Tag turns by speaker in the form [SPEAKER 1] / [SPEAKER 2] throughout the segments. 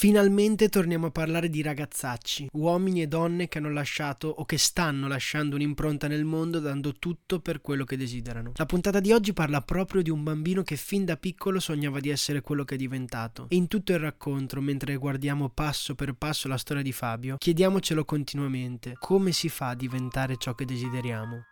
[SPEAKER 1] Finalmente torniamo a parlare di ragazzacci, uomini e donne che hanno lasciato o che stanno lasciando un'impronta nel mondo dando tutto per quello che desiderano. La puntata di oggi parla proprio di un bambino che fin da piccolo sognava di essere quello che è diventato. E in tutto il racconto, mentre guardiamo passo per passo la storia di Fabio, chiediamocelo continuamente, come si fa a diventare ciò che desideriamo?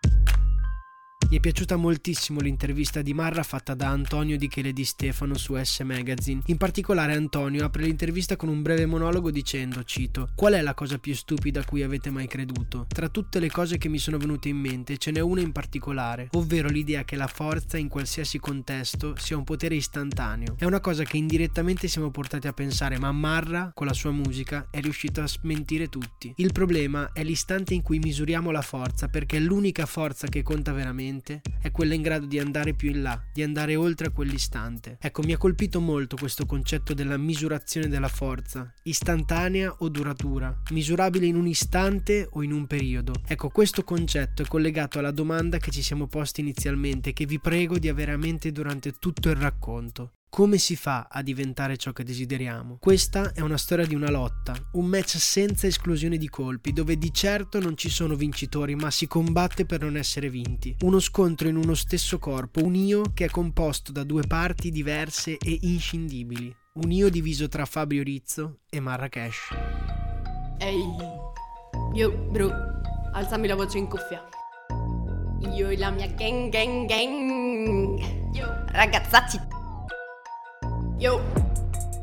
[SPEAKER 1] Mi è piaciuta moltissimo l'intervista di Marra fatta da Antonio Di Chele di Stefano su S Magazine. In particolare Antonio apre l'intervista con un breve monologo dicendo, cito, Qual è la cosa più stupida a cui avete mai creduto? Tra tutte le cose che mi sono venute in mente ce n'è una in particolare, ovvero l'idea che la forza in qualsiasi contesto sia un potere istantaneo. È una cosa che indirettamente siamo portati a pensare, ma Marra, con la sua musica, è riuscito a smentire tutti. Il problema è l'istante in cui misuriamo la forza, perché l'unica forza che conta veramente mente è quella in grado di andare più in là, di andare oltre a quell'istante. Ecco, mi ha colpito molto questo concetto della misurazione della forza, istantanea o duratura, misurabile in un istante o in un periodo. Ecco, questo concetto è collegato alla domanda che ci siamo posti inizialmente, che vi prego di avere a mente durante tutto il racconto. Come si fa a diventare ciò che desideriamo? Questa è una storia di una lotta, un match senza esclusione di colpi, dove di certo non ci sono vincitori, ma si combatte per non essere vinti. Uno scontro in uno stesso corpo, un io che è composto da due parti diverse e inscindibili. Un io diviso tra Fabio Rizzo e Marrakesh.
[SPEAKER 2] Ehi, yo, bro, alzami la voce in cuffia. Io e la mia gang, gang, gang. Yo, ragazzacci Yo,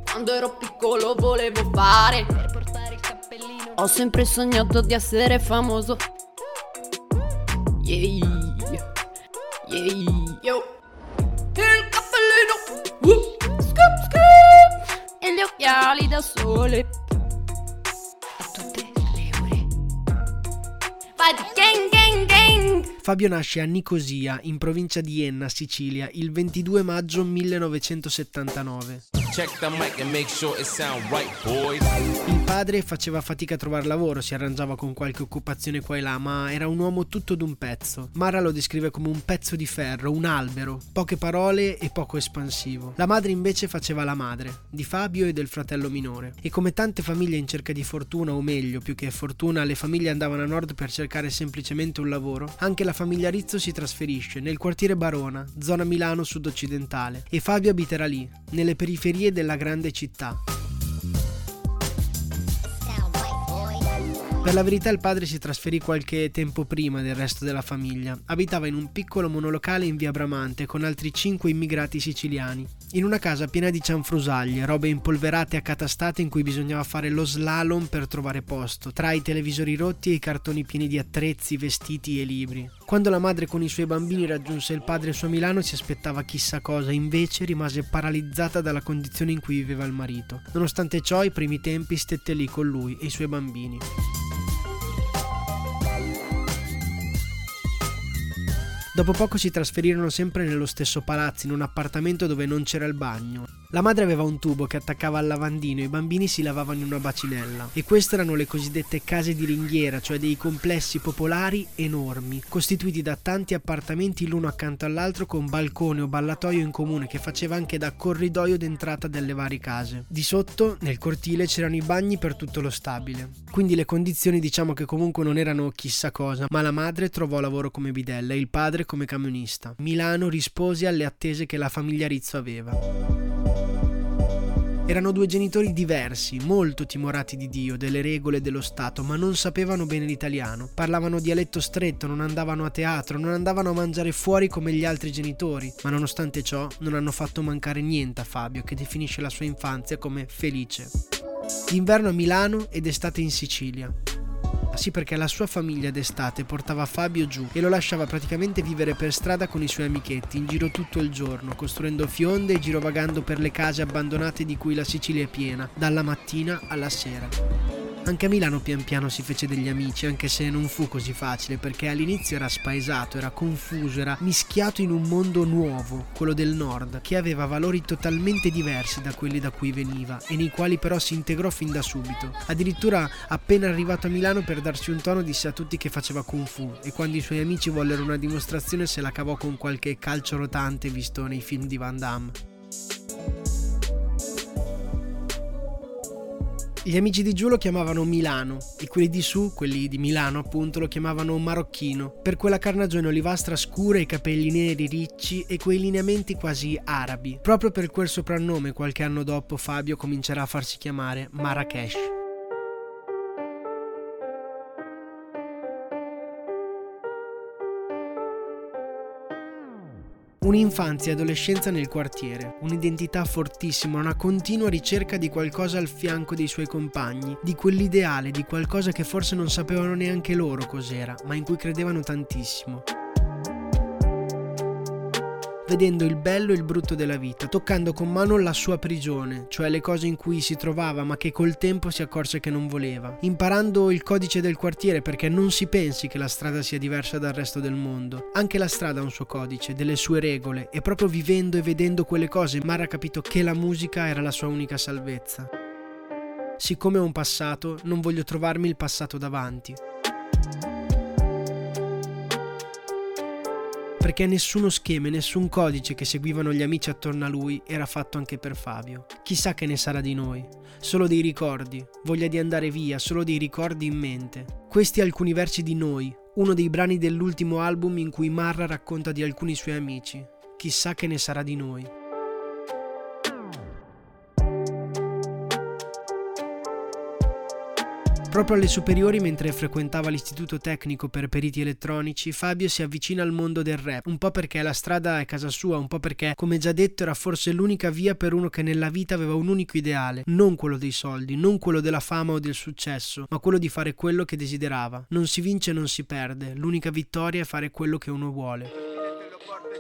[SPEAKER 2] quando ero piccolo volevo fare per portare il cappellino. Ho sempre sognato di essere famoso. Yeah, yeah, yo. Il cappellino, uh, scoop, scoop. E gli occhiali da sole.
[SPEAKER 1] Fabio nasce a Nicosia, in provincia di Enna, Sicilia, il 22 maggio 1979. Il padre faceva fatica a trovare lavoro, si arrangiava con qualche occupazione qua e là, ma era un uomo tutto d'un pezzo. Mara lo descrive come un pezzo di ferro, un albero, poche parole e poco espansivo. La madre invece faceva la madre, di Fabio e del fratello minore. E come tante famiglie in cerca di fortuna, o meglio, più che fortuna, le famiglie andavano a nord per cercare semplicemente un lavoro, anche la famiglia Rizzo si trasferisce nel quartiere Barona, zona Milano sud-occidentale, e Fabio abiterà lì, nelle periferie della grande città. Per la verità il padre si trasferì qualche tempo prima del resto della famiglia. Abitava in un piccolo monolocale in via Bramante con altri cinque immigrati siciliani. In una casa piena di cianfrusaglie, robe impolverate e accatastate in cui bisognava fare lo slalom per trovare posto, tra i televisori rotti e i cartoni pieni di attrezzi, vestiti e libri. Quando la madre con i suoi bambini raggiunse il padre su a Milano si aspettava chissà cosa, invece rimase paralizzata dalla condizione in cui viveva il marito. Nonostante ciò, ai primi tempi stette lì con lui e i suoi bambini. Dopo poco si trasferirono sempre nello stesso palazzo, in un appartamento dove non c'era il bagno. La madre aveva un tubo che attaccava al lavandino e i bambini si lavavano in una bacinella. E queste erano le cosiddette case di ringhiera, cioè dei complessi popolari enormi, costituiti da tanti appartamenti l'uno accanto all'altro con balcone o ballatoio in comune che faceva anche da corridoio d'entrata delle varie case. Di sotto, nel cortile, c'erano i bagni per tutto lo stabile. Quindi le condizioni diciamo che comunque non erano chissà cosa, ma la madre trovò lavoro come bidella e il padre come camionista. Milano rispose alle attese che la famiglia Rizzo aveva. Erano due genitori diversi, molto timorati di Dio, delle regole dello Stato, ma non sapevano bene l'italiano. Parlavano dialetto stretto, non andavano a teatro, non andavano a mangiare fuori come gli altri genitori, ma nonostante ciò non hanno fatto mancare niente a Fabio, che definisce la sua infanzia come felice. D'inverno a Milano ed estate in Sicilia. Sì, perché la sua famiglia d'estate portava Fabio giù e lo lasciava praticamente vivere per strada con i suoi amichetti, in giro tutto il giorno, costruendo fionde e girovagando per le case abbandonate di cui la Sicilia è piena, dalla mattina alla sera. Anche a Milano pian piano si fece degli amici, anche se non fu così facile, perché all'inizio era spaesato, era confuso, era mischiato in un mondo nuovo, quello del nord, che aveva valori totalmente diversi da quelli da cui veniva e nei quali però si integrò fin da subito. Addirittura appena arrivato a Milano per darsi un tono disse a tutti che faceva kung fu e quando i suoi amici vollero una dimostrazione se la cavò con qualche calcio rotante visto nei film di Van Damme. Gli amici di giù lo chiamavano Milano e quelli di su, quelli di Milano appunto, lo chiamavano Marocchino, per quella carnagione olivastra scura, i capelli neri ricci e quei lineamenti quasi arabi. Proprio per quel soprannome qualche anno dopo Fabio comincerà a farsi chiamare Marrakesh. Un'infanzia e adolescenza nel quartiere, un'identità fortissima, una continua ricerca di qualcosa al fianco dei suoi compagni, di quell'ideale, di qualcosa che forse non sapevano neanche loro cos'era, ma in cui credevano tantissimo vedendo il bello e il brutto della vita, toccando con mano la sua prigione, cioè le cose in cui si trovava ma che col tempo si accorse che non voleva, imparando il codice del quartiere perché non si pensi che la strada sia diversa dal resto del mondo. Anche la strada ha un suo codice, delle sue regole e proprio vivendo e vedendo quelle cose Mara ha capito che la musica era la sua unica salvezza. Siccome ho un passato, non voglio trovarmi il passato davanti. Perché nessuno schema e nessun codice che seguivano gli amici attorno a lui era fatto anche per Fabio. Chissà che ne sarà di noi. Solo dei ricordi, voglia di andare via, solo dei ricordi in mente. Questi alcuni versi di Noi, uno dei brani dell'ultimo album in cui Marra racconta di alcuni suoi amici. Chissà che ne sarà di noi. Proprio alle superiori, mentre frequentava l'istituto tecnico per periti elettronici, Fabio si avvicina al mondo del rap, un po' perché la strada è casa sua, un po' perché, come già detto, era forse l'unica via per uno che nella vita aveva un unico ideale, non quello dei soldi, non quello della fama o del successo, ma quello di fare quello che desiderava. Non si vince non si perde, l'unica vittoria è fare quello che uno vuole.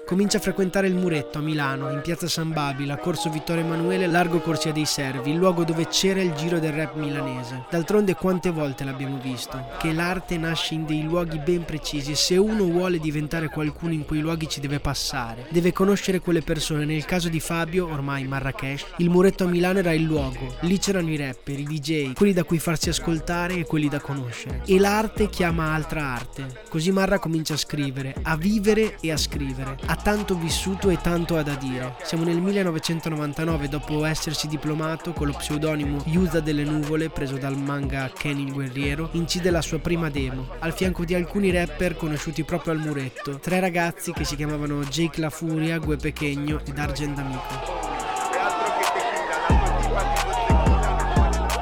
[SPEAKER 1] Comincia a frequentare il Muretto a Milano, in piazza San Babila, corso Vittorio Emanuele, largo Corsia dei Servi, il luogo dove c'era il giro del rap milanese. D'altronde quante volte l'abbiamo visto, che l'arte nasce in dei luoghi ben precisi e se uno vuole diventare qualcuno in quei luoghi ci deve passare, deve conoscere quelle persone. Nel caso di Fabio, ormai Marrakesh, il Muretto a Milano era il luogo, lì c'erano i rapper, i DJ, quelli da cui farsi ascoltare e quelli da conoscere. E l'arte chiama altra arte, così Marra comincia a scrivere, a vivere e a scrivere, a ha tanto vissuto e tanto ha da dire. Siamo nel 1999 dopo essersi diplomato con lo pseudonimo Yuza delle nuvole preso dal manga Ken il guerriero, incide la sua prima demo, al fianco di alcuni rapper conosciuti proprio al muretto, tre ragazzi che si chiamavano Jake La Furia, Gue Pechegno ed Argent Amico.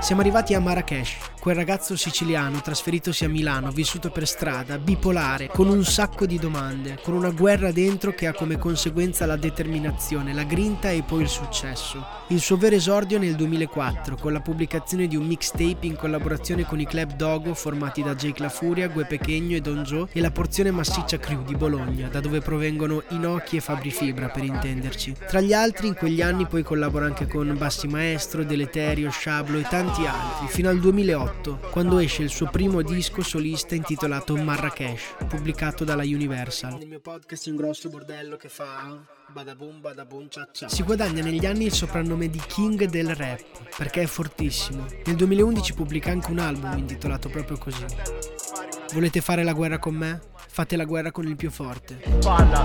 [SPEAKER 1] Siamo arrivati a Marrakesh, quel ragazzo siciliano trasferitosi a Milano, vissuto per strada, bipolare, con un sacco di domande, con una guerra dentro che ha come conseguenza la determinazione, la grinta e poi il successo. Il suo vero esordio nel 2004, con la pubblicazione di un mixtape in collaborazione con i club Dogo formati da Jake La Furia, Gue Pechegno e Don Joe e la porzione massiccia crew di Bologna, da dove provengono Inocchi e Fabri Fibra per intenderci. Tra gli altri in quegli anni poi collabora anche con Bassi Maestro, Deleterio, Sciablo e tanti altri, fino al 2008 2008, quando esce il suo primo disco solista intitolato Marrakesh, pubblicato dalla Universal. Il mio podcast è un grosso bordello che fa Badabum, badabum, cia cia. Si guadagna negli anni il soprannome di King del rap perché è fortissimo. Nel 2011 pubblica anche un album intitolato proprio così. Volete fare la guerra con me? Fate la guerra con il più forte. Balla,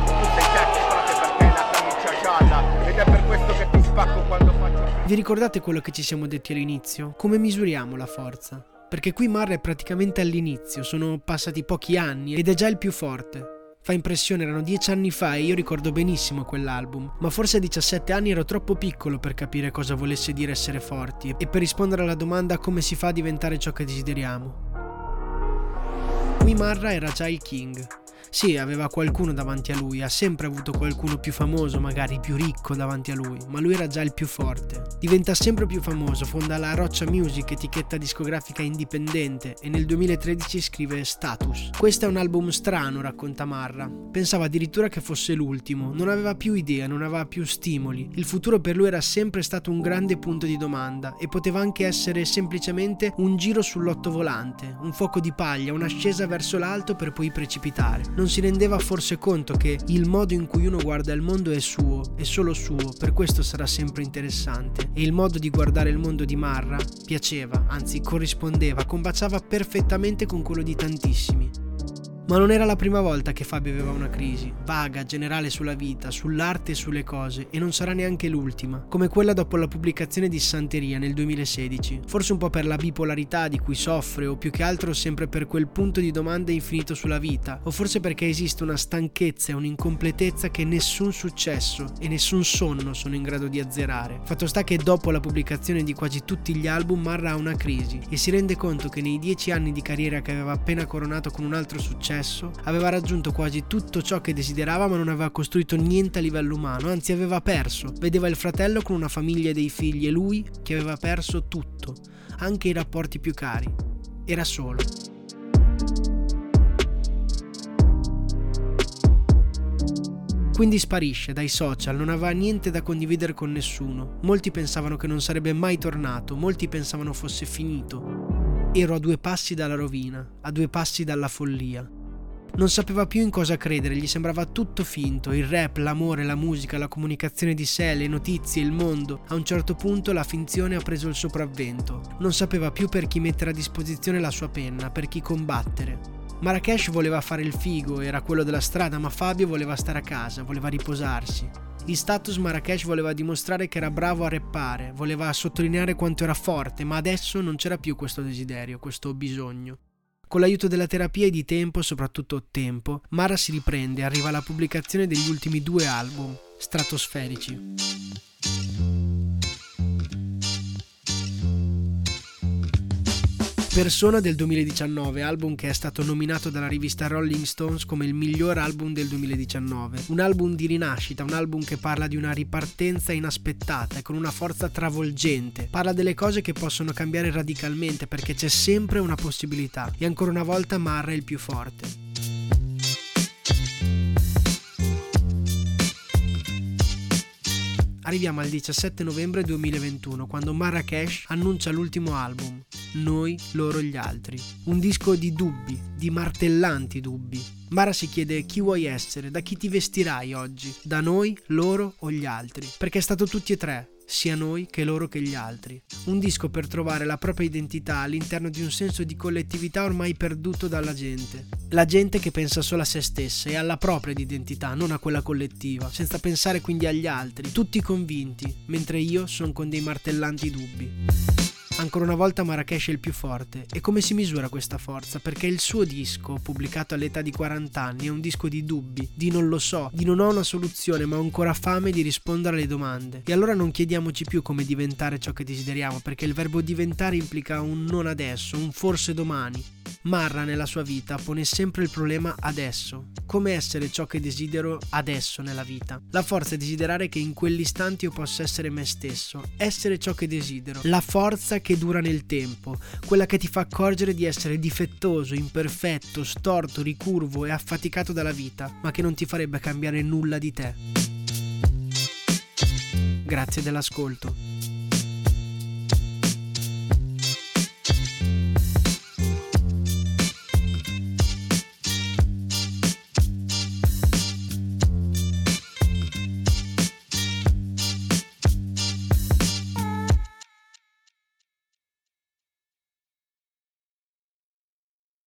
[SPEAKER 1] vi ricordate quello che ci siamo detti all'inizio? Come misuriamo la forza? Perché qui Marra è praticamente all'inizio, sono passati pochi anni ed è già il più forte. Fa impressione, erano dieci anni fa e io ricordo benissimo quell'album, ma forse a 17 anni ero troppo piccolo per capire cosa volesse dire essere forti e per rispondere alla domanda come si fa a diventare ciò che desideriamo. Qui Marra era già il king, Sì, aveva qualcuno davanti a lui, ha sempre avuto qualcuno più famoso, magari più ricco davanti a lui, ma lui era già il più forte. Diventa sempre più famoso, fonda la Roccia Music, etichetta discografica indipendente, e nel 2013 scrive Status. Questo è un album strano, racconta Marra. Pensava addirittura che fosse l'ultimo, non aveva più idea, non aveva più stimoli. Il futuro per lui era sempre stato un grande punto di domanda e poteva anche essere semplicemente un giro sull'otto volante, un fuoco di paglia, un'ascesa verso l'alto per poi precipitare. Non si rendeva forse conto che il modo in cui uno guarda il mondo è suo, è solo suo, per questo sarà sempre interessante. E il modo di guardare il mondo di Marra piaceva, anzi corrispondeva, combaciava perfettamente con quello di tantissimi. Ma non era la prima volta che Fabio aveva una crisi, vaga, generale sulla vita, sull'arte e sulle cose, e non sarà neanche l'ultima, come quella dopo la pubblicazione di Santeria nel 2016. Forse un po' per la bipolarità di cui soffre, o più che altro sempre per quel punto di domanda infinito sulla vita, o forse perché esiste una stanchezza e un'incompletezza che nessun successo e nessun sonno sono in grado di azzerare. Fatto sta che dopo la pubblicazione di quasi tutti gli album Marra ha una crisi e si rende conto che nei dieci anni di carriera che aveva appena coronato con un altro successo, successo, aveva raggiunto quasi tutto ciò che desiderava ma non aveva costruito niente a livello umano, anzi aveva perso. Vedeva il fratello con una famiglia e dei figli e lui che aveva perso tutto, anche i rapporti più cari. Era solo. Quindi sparisce dai social, non aveva niente da condividere con nessuno. Molti pensavano che non sarebbe mai tornato, molti pensavano fosse finito. Ero a due passi dalla rovina, a due passi dalla follia. Non sapeva più in cosa credere, gli sembrava tutto finto, il rap, l'amore, la musica, la comunicazione di sé, le notizie, il mondo. A un certo punto la finzione ha preso il sopravvento. Non sapeva più per chi mettere a disposizione la sua penna, per chi combattere. Marrakesh voleva fare il figo, era quello della strada, ma Fabio voleva stare a casa, voleva riposarsi. In status Marrakesh voleva dimostrare che era bravo a reppare, voleva sottolineare quanto era forte, ma adesso non c'era più questo desiderio, questo bisogno. Con l'aiuto della terapia e di tempo, soprattutto tempo, Mara si riprende e arriva alla pubblicazione degli ultimi due album, stratosferici. Persona del 2019, album che è stato nominato dalla rivista Rolling Stones come il miglior album del 2019. Un album di rinascita, un album che parla di una ripartenza inaspettata e con una forza travolgente. Parla delle cose che possono cambiare radicalmente perché c'è sempre una possibilità. E ancora una volta Marra è il più forte. Arriviamo al 17 novembre 2021 quando Marrakesh annuncia l'ultimo album, Noi, loro, gli altri. Un disco di dubbi, di martellanti dubbi. Mara si chiede chi vuoi essere, da chi ti vestirai oggi, da noi, loro o gli altri. Perché è stato tutti e tre, sia noi che loro che gli altri. Un disco per trovare la propria identità all'interno di un senso di collettività ormai perduto dalla gente. La gente che pensa solo a se stessa e alla propria identità, non a quella collettiva, senza pensare quindi agli altri, tutti convinti, mentre io sono con dei martellanti dubbi. Ancora una volta Marrakesh è il più forte. E come si misura questa forza? Perché il suo disco, pubblicato all'età di 40 anni, è un disco di dubbi, di non lo so, di non ho una soluzione, ma ho ancora fame di rispondere alle domande. E allora non chiediamoci più come diventare ciò che desideriamo, perché il verbo diventare implica un non adesso, un forse domani. Marra nella sua vita pone sempre il problema adesso. Come essere ciò che desidero adesso nella vita? La forza è desiderare che in quell'istante io possa essere me stesso, essere ciò che desidero. La forza che dura nel tempo, quella che ti fa accorgere di essere difettoso, imperfetto, storto, ricurvo e affaticato dalla vita, ma che non ti farebbe cambiare nulla di te. Grazie dell'ascolto.